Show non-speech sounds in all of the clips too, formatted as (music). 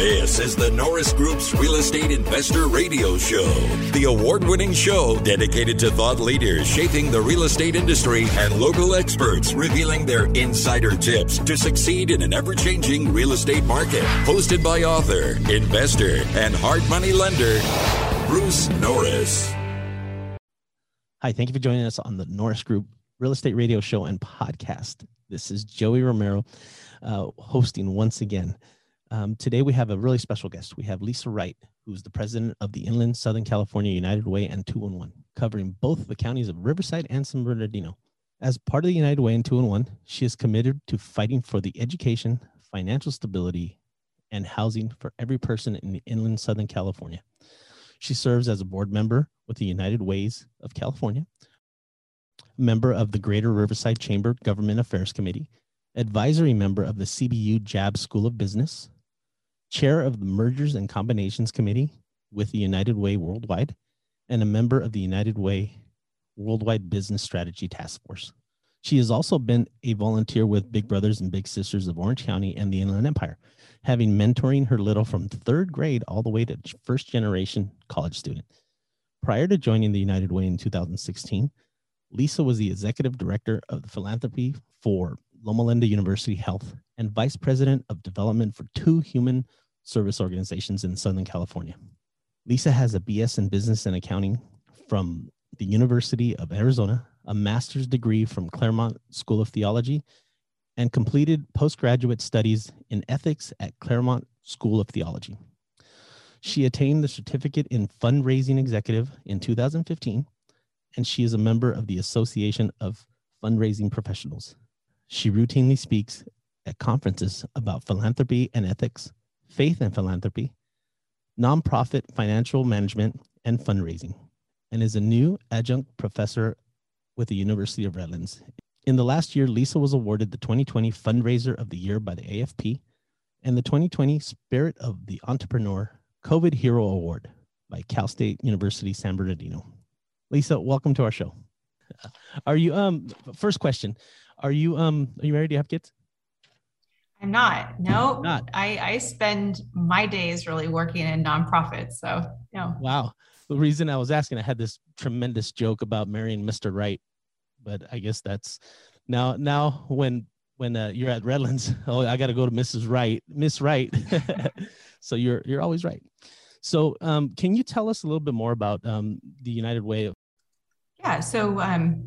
This is the Norris Group's Real Estate Investor Radio Show, the award winning show dedicated to thought leaders shaping the real estate industry and local experts revealing their insider tips to succeed in an ever changing real estate market. Hosted by author, investor, and hard money lender, Bruce Norris. Hi, thank you for joining us on the Norris Group Real Estate Radio Show and Podcast. This is Joey Romero uh, hosting once again. Um, today we have a really special guest. We have Lisa Wright, who's the president of the Inland Southern California United Way and 211, covering both the counties of Riverside and San Bernardino. As part of the United Way and 211, she is committed to fighting for the education, financial stability, and housing for every person in the Inland Southern California. She serves as a board member with the United Ways of California, member of the Greater Riverside Chamber Government Affairs Committee, advisory member of the CBU JAB School of Business, chair of the Mergers and Combinations Committee with the United Way Worldwide, and a member of the United Way Worldwide Business Strategy Task Force. She has also been a volunteer with Big Brothers and Big Sisters of Orange County and the Inland Empire, having mentoring her little from third grade all the way to first generation college student. Prior to joining the United Way in 2016, Lisa was the executive director of the philanthropy for Loma Linda University Health and vice president of development for two human service organizations in Southern California. Lisa has a BS in business and accounting from the University of Arizona, a master's degree from Claremont School of Theology, and completed postgraduate studies in ethics at Claremont School of Theology. She attained the certificate in fundraising executive in 2015, and she is a member of the Association of Fundraising Professionals. She routinely speaks at conferences about philanthropy and ethics, faith and philanthropy, nonprofit financial management, and fundraising, and is a new adjunct professor with the University of Redlands. In the last year, Lisa was awarded the 2020 Fundraiser of the Year by the AFP and the 2020 Spirit of the Entrepreneur COVID Hero Award by Cal State University San Bernardino. Lisa, welcome to our show. Are you um first question? Are you um are you married? Do you have kids? I'm not. No, not. I, I spend my days really working in nonprofits. So no. Wow. The reason I was asking, I had this tremendous joke about marrying Mr. Right, but I guess that's now now when when uh, you're at Redlands, (laughs) oh, I got to go to Mrs. Right, Miss Right. (laughs) so you're you're always right. So um, can you tell us a little bit more about um, the United Way of? Yeah. So um,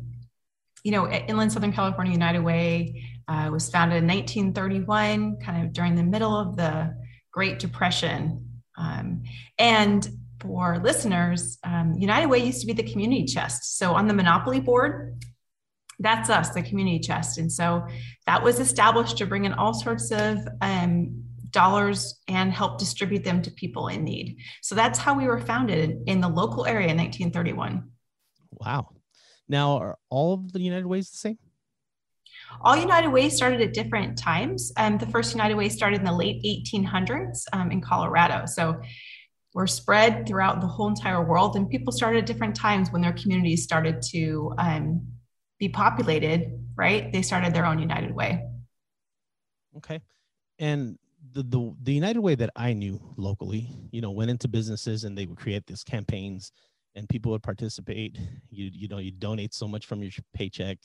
you know, Inland Southern California United Way uh, was founded in 1931, kind of during the middle of the Great Depression, um, and for listeners, um, United Way used to be the community chest. So on the Monopoly board, that's us, the community chest. And so that was established to bring in all sorts of um, dollars and help distribute them to people in need. So that's how we were founded in the local area in 1931. Wow. Now, are all of the United Ways the same? All United Ways started at different times. Um, the first United Way started in the late 1800s um, in Colorado. So we're spread throughout the whole entire world, and people started at different times when their communities started to um, be populated, right? They started their own United Way. Okay. And the, the the United Way that I knew locally, you know, went into businesses and they would create these campaigns and people would participate. You you know, you donate so much from your paycheck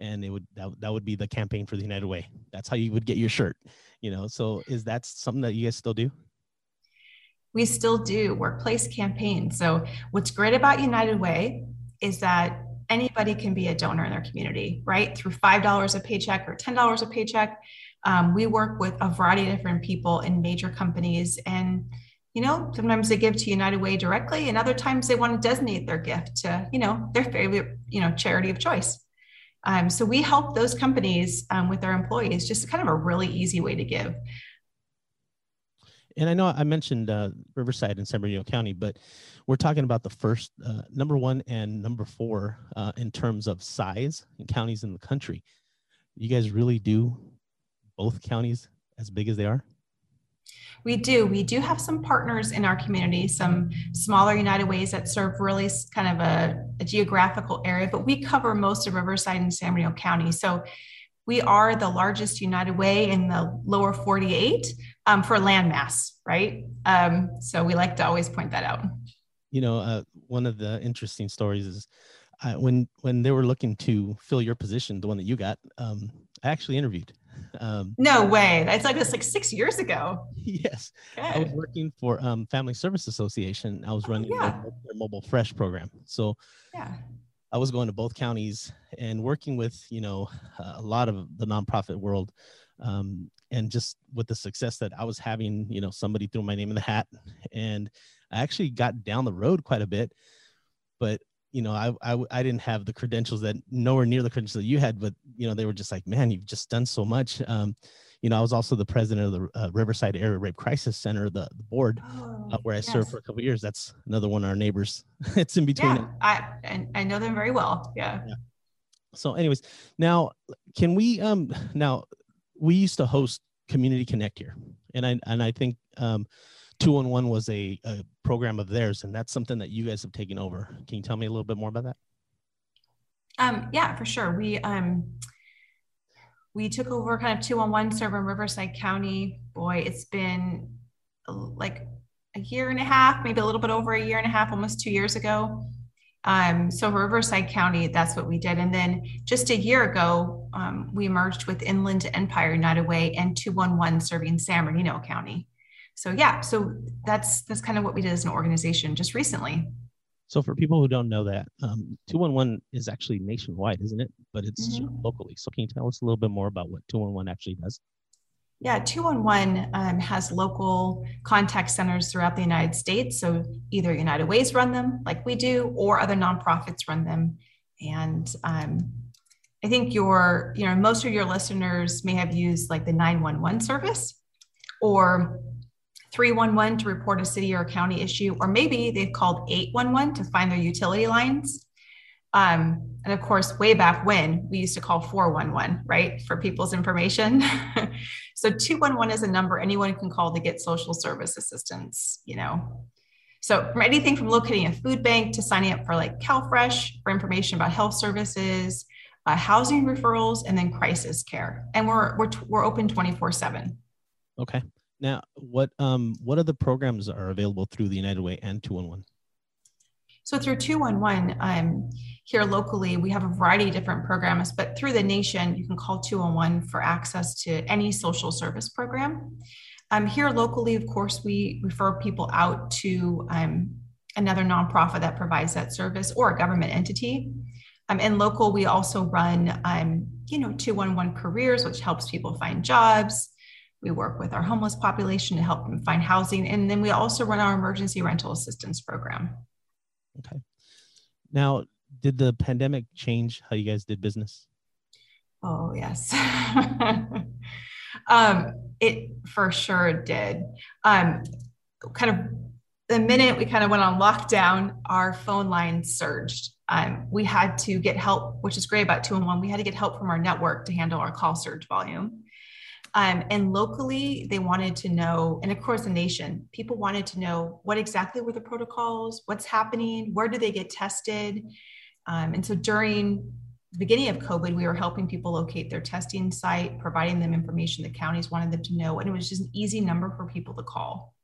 and it would that, that would be the campaign for the United Way. That's how you would get your shirt, you know. So is that something that you guys still do? We still do workplace campaigns. So what's great about United Way is that anybody can be a donor in their community, right? Through $5 a paycheck or $10 a paycheck. Um, we work with a variety of different people in major companies. And, you know, sometimes they give to United Way directly, and other times they want to designate their gift to, you know, their favorite, you know, charity of choice. Um, so we help those companies um, with their employees, just kind of a really easy way to give. And I know I mentioned uh, Riverside and San Bernardino County, but we're talking about the first uh, number one and number four uh, in terms of size and counties in the country. You guys really do both counties as big as they are? We do. We do have some partners in our community, some smaller United Ways that serve really kind of a, a geographical area, but we cover most of Riverside and San Bernardino County. So we are the largest United Way in the lower 48 um, for landmass, right? Um, so we like to always point that out. You know, uh, one of the interesting stories is uh, when when they were looking to fill your position, the one that you got, um, I actually interviewed. Um, no way! It's like this like six years ago. Yes, okay. I was working for um, Family Service Association. I was oh, running yeah. their, their Mobile Fresh program. So yeah, I was going to both counties and working with you know a lot of the nonprofit world, um, and just with the success that I was having, you know, somebody threw my name in the hat, and I actually got down the road quite a bit, but you know, I, I I didn't have the credentials that nowhere near the credentials that you had, but you know, they were just like, man, you've just done so much. Um, you know, I was also the president of the uh, Riverside Area Rape Crisis Center, the, the board, oh, uh, where I yes. served for a couple years. That's another one of our neighbors. (laughs) it's in between. Yeah, I and I know them very well. Yeah. yeah. So, anyways, now can we um now we used to host Community Connect here, and I and I think um, two on one was a, a program of theirs, and that's something that you guys have taken over. Can you tell me a little bit more about that? Um, yeah, for sure. We um we took over kind of two on one server in Riverside County. Boy, it's been like a year and a half, maybe a little bit over a year and a half, almost two years ago. Um, so Riverside County, that's what we did. And then just a year ago, um, we merged with Inland Empire United Way and 211 serving San Bernardino County. So yeah, so that's that's kind of what we did as an organization just recently. So for people who don't know that, um, 211 is actually nationwide, isn't it? But it's mm-hmm. locally. So can you tell us a little bit more about what 211 actually does? Yeah, 211 um, has local contact centers throughout the United States. So either United Ways run them, like we do, or other nonprofits run them. And um, I think your, you know, most of your listeners may have used like the 911 service or 311 to report a city or a county issue, or maybe they've called 811 to find their utility lines. Um, and of course, way back when we used to call 411, right, for people's information. (laughs) so 211 is a number anyone can call to get social service assistance, you know. So from anything from locating a food bank to signing up for like CalFresh for information about health services, uh, housing referrals, and then crisis care. And we're we're we're open 24 seven. Okay. Now, what um what other programs are available through the United Way and 211? So through 211, um, here locally, we have a variety of different programs, but through the nation, you can call 211 for access to any social service program. Um, here locally, of course, we refer people out to um, another nonprofit that provides that service or a government entity. Um, and local, we also run, um, you know, 211 careers, which helps people find jobs. We work with our homeless population to help them find housing. And then we also run our emergency rental assistance program. Okay. Now, did the pandemic change how you guys did business? Oh, yes. (laughs) um, it for sure did. Um, kind of the minute we kind of went on lockdown, our phone lines surged. Um, we had to get help, which is great about two and one. We had to get help from our network to handle our call surge volume. Um, and locally, they wanted to know, and of course, the nation, people wanted to know what exactly were the protocols, what's happening, where do they get tested. Um, and so during the beginning of COVID, we were helping people locate their testing site, providing them information the counties wanted them to know, and it was just an easy number for people to call.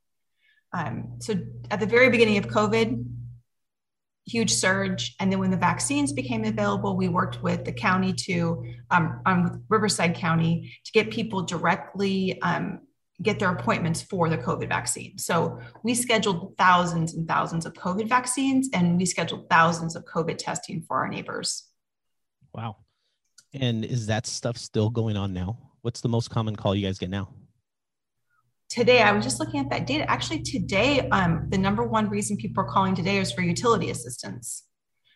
Um, so at the very beginning of COVID, huge surge. And then when the vaccines became available, we worked with the county to, um, um, Riverside County, to get people directly um, get their appointments for the COVID vaccine. So we scheduled thousands and thousands of COVID vaccines, and we scheduled thousands of COVID testing for our neighbors. Wow. And is that stuff still going on now? What's the most common call you guys get now? Today i was just looking at that data. Actually today um, the number one reason people are calling today is for utility assistance.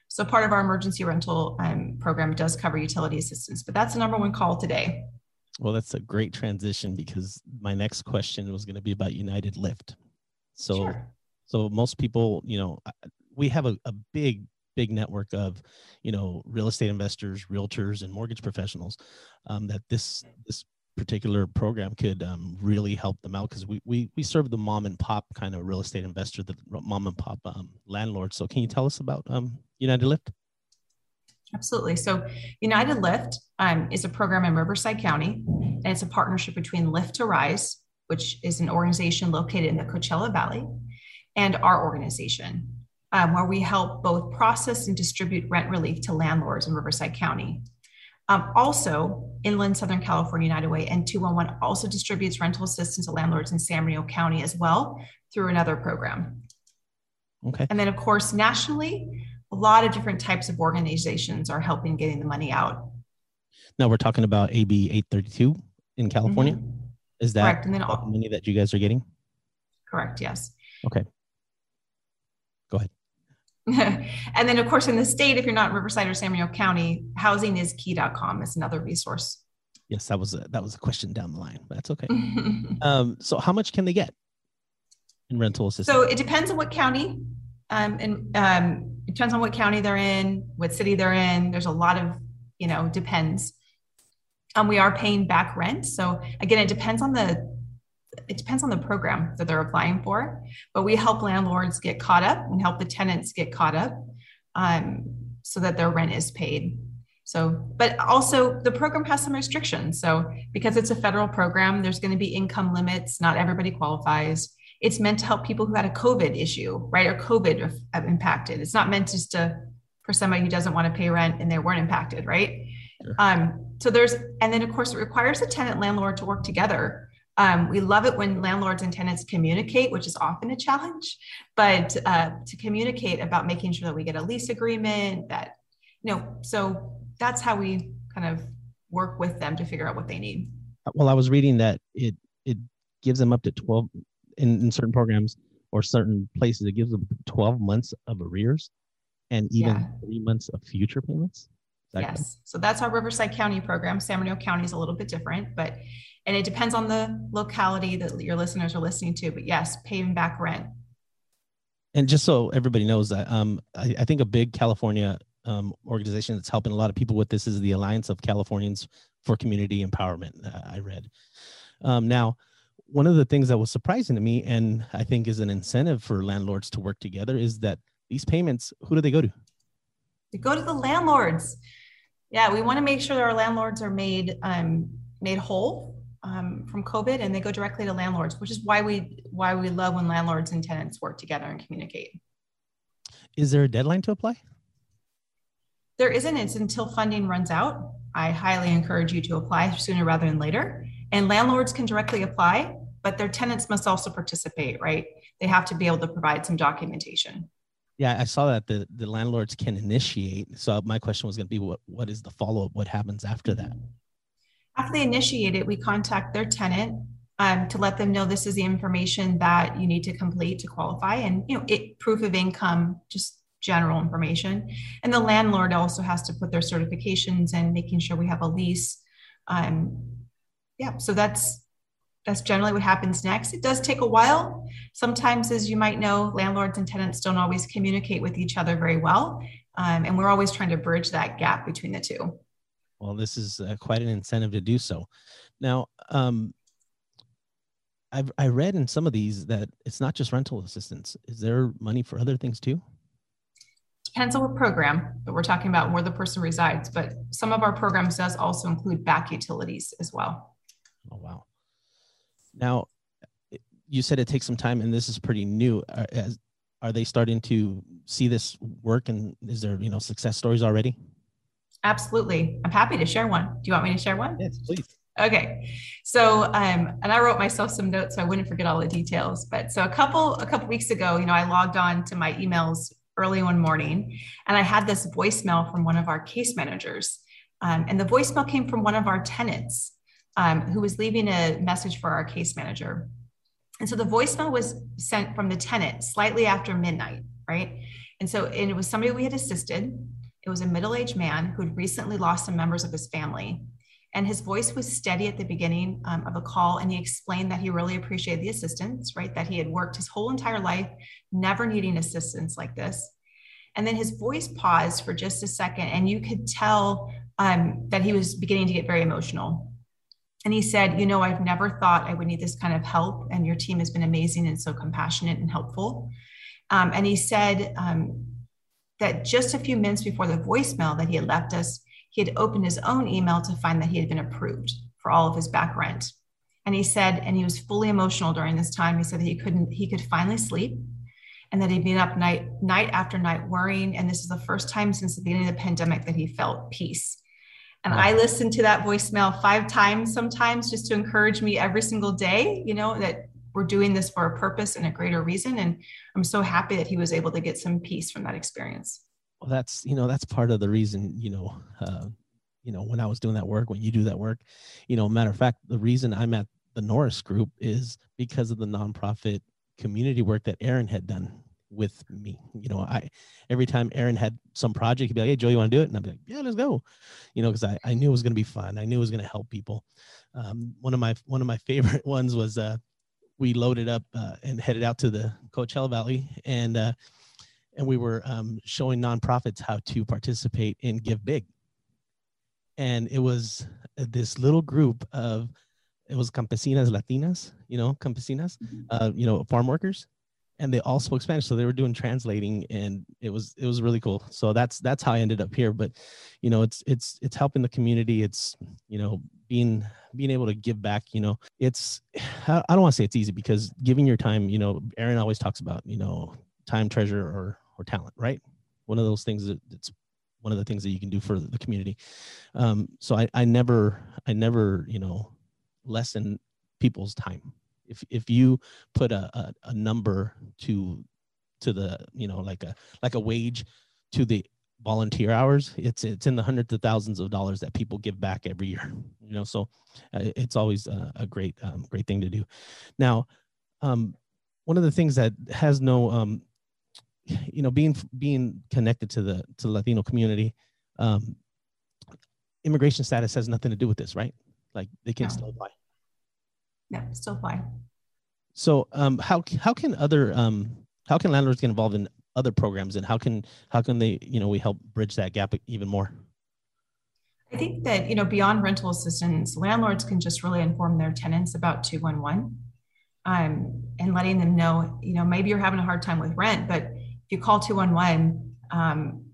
So part of our emergency rental um, program does cover utility assistance but that's the number one call today. Well that's a great transition because my next question was going to be about united lift. So sure. so most people you know we have a, a big big network of you know real estate investors realtors and mortgage professionals um, that this this particular program could um, really help them out because we, we we serve the mom and pop kind of real estate investor, the mom and pop um, landlord. So can you tell us about um, United Lift? Absolutely. So, United Lift um, is a program in Riverside County, and it's a partnership between Lift to Rise, which is an organization located in the Coachella Valley, and our organization, um, where we help both process and distribute rent relief to landlords in Riverside County. Um, also, Inland Southern California United Way and 211 also distributes rental assistance to landlords in San Bernardino County as well through another program. Okay. And then, of course, nationally, a lot of different types of organizations are helping getting the money out. Now we're talking about AB 832 in California. Mm-hmm. Is that Correct. And then all, the money that you guys are getting? Correct. Yes. Okay. Go ahead. (laughs) and then, of course, in the state, if you're not in Riverside or San County, housingiskey.com is another resource. Yes, that was a, that was a question down the line, but that's okay. (laughs) um, so, how much can they get in rental assistance? So it depends on what county, um, and um, it depends on what county they're in, what city they're in. There's a lot of, you know, depends. Um, we are paying back rent. So again, it depends on the it depends on the program that they're applying for, but we help landlords get caught up and help the tenants get caught up um, so that their rent is paid. So, but also the program has some restrictions. So, because it's a federal program, there's going to be income limits. Not everybody qualifies. It's meant to help people who had a COVID issue, right, or COVID impacted. It's not meant just to for somebody who doesn't want to pay rent and they weren't impacted, right? Sure. Um, so there's, and then of course it requires a tenant landlord to work together um, we love it when landlords and tenants communicate, which is often a challenge, but uh, to communicate about making sure that we get a lease agreement that, you know, so that's how we kind of work with them to figure out what they need. Well, I was reading that it, it gives them up to 12 in, in certain programs or certain places, it gives them 12 months of arrears and even yeah. three months of future payments. Yes. So that's our Riverside County program. San Bernardino County is a little bit different, but and it depends on the locality that your listeners are listening to. But yes, paying back rent. And just so everybody knows that, um, I, I think a big California um, organization that's helping a lot of people with this is the Alliance of Californians for Community Empowerment. Uh, I read. Um, now, one of the things that was surprising to me, and I think is an incentive for landlords to work together, is that these payments, who do they go to? They go to the landlords. Yeah, we want to make sure that our landlords are made um, made whole um, from COVID, and they go directly to landlords, which is why we why we love when landlords and tenants work together and communicate. Is there a deadline to apply? There isn't. It's until funding runs out. I highly encourage you to apply sooner rather than later. And landlords can directly apply, but their tenants must also participate, right? They have to be able to provide some documentation. Yeah, I saw that the, the landlords can initiate. So my question was going to be what what is the follow up? What happens after that? After they initiate it, we contact their tenant um, to let them know this is the information that you need to complete to qualify, and you know, it proof of income, just general information. And the landlord also has to put their certifications and making sure we have a lease. Um, yeah, so that's that's generally what happens next. It does take a while. Sometimes, as you might know, landlords and tenants don't always communicate with each other very well. Um, and we're always trying to bridge that gap between the two. Well, this is uh, quite an incentive to do so. Now, um, I've I read in some of these that it's not just rental assistance. Is there money for other things too? Depends on what program, but we're talking about where the person resides. But some of our programs does also include back utilities as well. Oh wow! Now, you said it takes some time, and this is pretty new. Are, are they starting to see this work, and is there you know success stories already? Absolutely. I'm happy to share one. Do you want me to share one? Yes, please. Okay. So, um, and I wrote myself some notes so I wouldn't forget all the details. But so a couple, a couple weeks ago, you know, I logged on to my emails early one morning and I had this voicemail from one of our case managers. Um, and the voicemail came from one of our tenants um, who was leaving a message for our case manager. And so the voicemail was sent from the tenant slightly after midnight, right? And so and it was somebody we had assisted it was a middle aged man who'd recently lost some members of his family. And his voice was steady at the beginning um, of a call. And he explained that he really appreciated the assistance, right? That he had worked his whole entire life never needing assistance like this. And then his voice paused for just a second, and you could tell um, that he was beginning to get very emotional. And he said, You know, I've never thought I would need this kind of help, and your team has been amazing and so compassionate and helpful. Um, and he said, um, that just a few minutes before the voicemail that he had left us, he had opened his own email to find that he had been approved for all of his back rent. And he said, and he was fully emotional during this time. He said that he couldn't, he could finally sleep and that he'd been up night, night after night worrying. And this is the first time since the beginning of the pandemic that he felt peace. And I listened to that voicemail five times sometimes just to encourage me every single day, you know, that we're doing this for a purpose and a greater reason. And I'm so happy that he was able to get some peace from that experience. Well, that's, you know, that's part of the reason, you know, uh, you know, when I was doing that work, when you do that work, you know, matter of fact, the reason I'm at the Norris group is because of the nonprofit community work that Aaron had done with me. You know, I every time Aaron had some project, he'd be like, Hey Joe, you want to do it? And I'd be like, Yeah, let's go. You know, because I, I knew it was gonna be fun. I knew it was gonna help people. Um, one of my one of my (laughs) favorite ones was uh we loaded up uh, and headed out to the Coachella Valley and uh and we were um, showing nonprofits how to participate in Give Big. And it was this little group of it was campesinas latinas, you know, campesinas, mm-hmm. uh, you know, farm workers and they all spoke Spanish, so they were doing translating, and it was it was really cool. So that's that's how I ended up here. But you know, it's it's it's helping the community. It's you know being being able to give back. You know, it's I don't want to say it's easy because giving your time. You know, Aaron always talks about you know time, treasure, or or talent, right? One of those things that it's one of the things that you can do for the community. Um, so I I never I never you know lessen people's time if if you put a, a, a number to to the you know like a like a wage to the volunteer hours it's it's in the hundreds of thousands of dollars that people give back every year (laughs) you know so uh, it's always a, a great um, great thing to do. Now um, one of the things that has no um, you know being being connected to the to the latino community um, immigration status has nothing to do with this right? Like they can no. still apply yeah, still fly. So, um, how how can other um, how can landlords get involved in other programs, and how can how can they you know we help bridge that gap even more? I think that you know beyond rental assistance, landlords can just really inform their tenants about two one one, um, and letting them know you know maybe you're having a hard time with rent, but if you call two one one, um,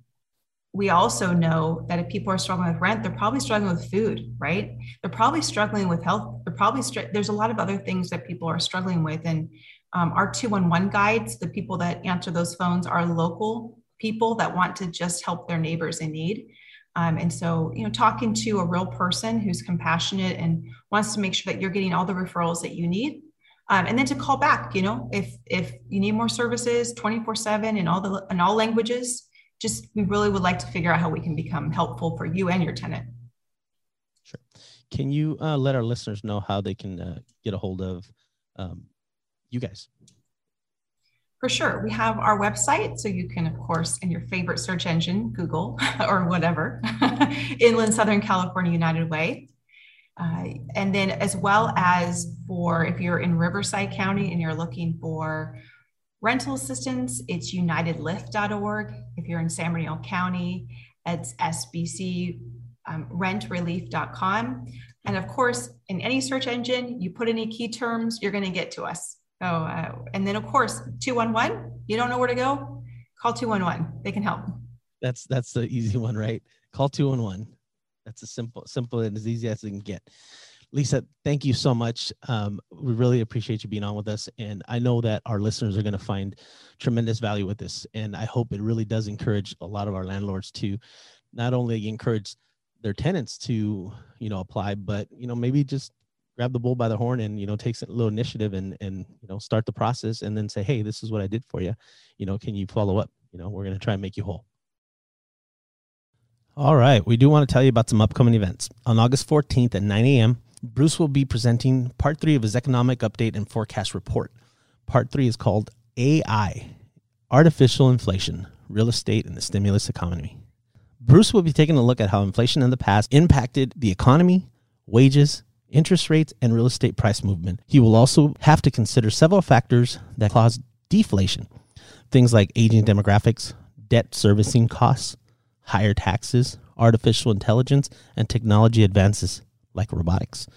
we also know that if people are struggling with rent, they're probably struggling with food, right? They're probably struggling with health. They're probably, str- there's a lot of other things that people are struggling with. And um, our 211 guides, the people that answer those phones are local people that want to just help their neighbors in need. Um, and so, you know, talking to a real person who's compassionate and wants to make sure that you're getting all the referrals that you need. Um, and then to call back, you know, if if you need more services 24 7 in all the in all languages, just we really would like to figure out how we can become helpful for you and your tenant. Sure. Can you uh, let our listeners know how they can uh, get a hold of um, you guys? For sure. We have our website. So you can, of course, in your favorite search engine, Google (laughs) or whatever, (laughs) Inland Southern California United Way. Uh, and then, as well as for if you're in Riverside County and you're looking for rental assistance, it's unitedlift.org. If you're in San Bernardino County, it's sbc um. And of course, in any search engine, you put any key terms, you're going to get to us. So, uh, and then of course, 211, you don't know where to go, call 211. They can help. That's that's the easy one, right? Call 211. That's as simple, simple and as easy as it can get. Lisa, thank you so much. Um, we really appreciate you being on with us. And I know that our listeners are going to find tremendous value with this. And I hope it really does encourage a lot of our landlords to not only encourage their tenants to, you know, apply, but, you know, maybe just grab the bull by the horn and, you know, take a little initiative and, and, you know, start the process and then say, hey, this is what I did for you. You know, can you follow up? You know, we're going to try and make you whole. All right. We do want to tell you about some upcoming events. On August 14th at 9 a.m., Bruce will be presenting part three of his economic update and forecast report. Part three is called AI Artificial Inflation, Real Estate, and the Stimulus Economy. Bruce will be taking a look at how inflation in the past impacted the economy, wages, interest rates, and real estate price movement. He will also have to consider several factors that cause deflation things like aging demographics, debt servicing costs, higher taxes, artificial intelligence, and technology advances like robotics.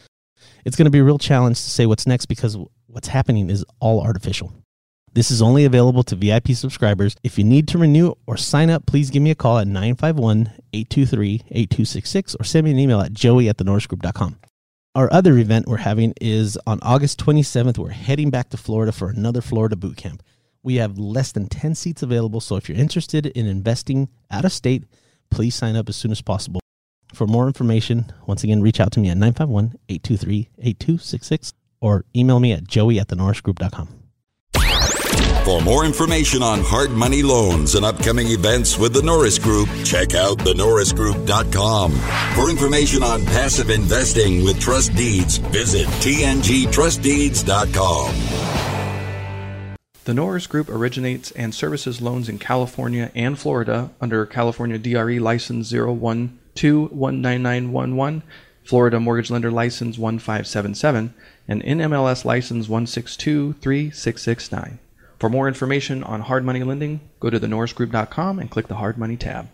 It's going to be a real challenge to say what's next because what's happening is all artificial. This is only available to VIP subscribers. If you need to renew or sign up, please give me a call at 951 823 8266 or send me an email at joey at thenorrisgroup.com. Our other event we're having is on August 27th. We're heading back to Florida for another Florida boot camp. We have less than 10 seats available, so if you're interested in investing out of state, please sign up as soon as possible. For more information, once again, reach out to me at 951 823 8266 or email me at joey at thenorrisgroup.com. For more information on hard money loans and upcoming events with the Norris Group, check out thenorrisgroup.com. For information on passive investing with trust deeds, visit tngtrustdeeds.com. The Norris Group originates and services loans in California and Florida under California DRE license 012-19911, Florida Mortgage Lender license 1577, and NMLS license 1623669. For more information on hard money lending, go to thenorrisgroup.com and click the hard money tab.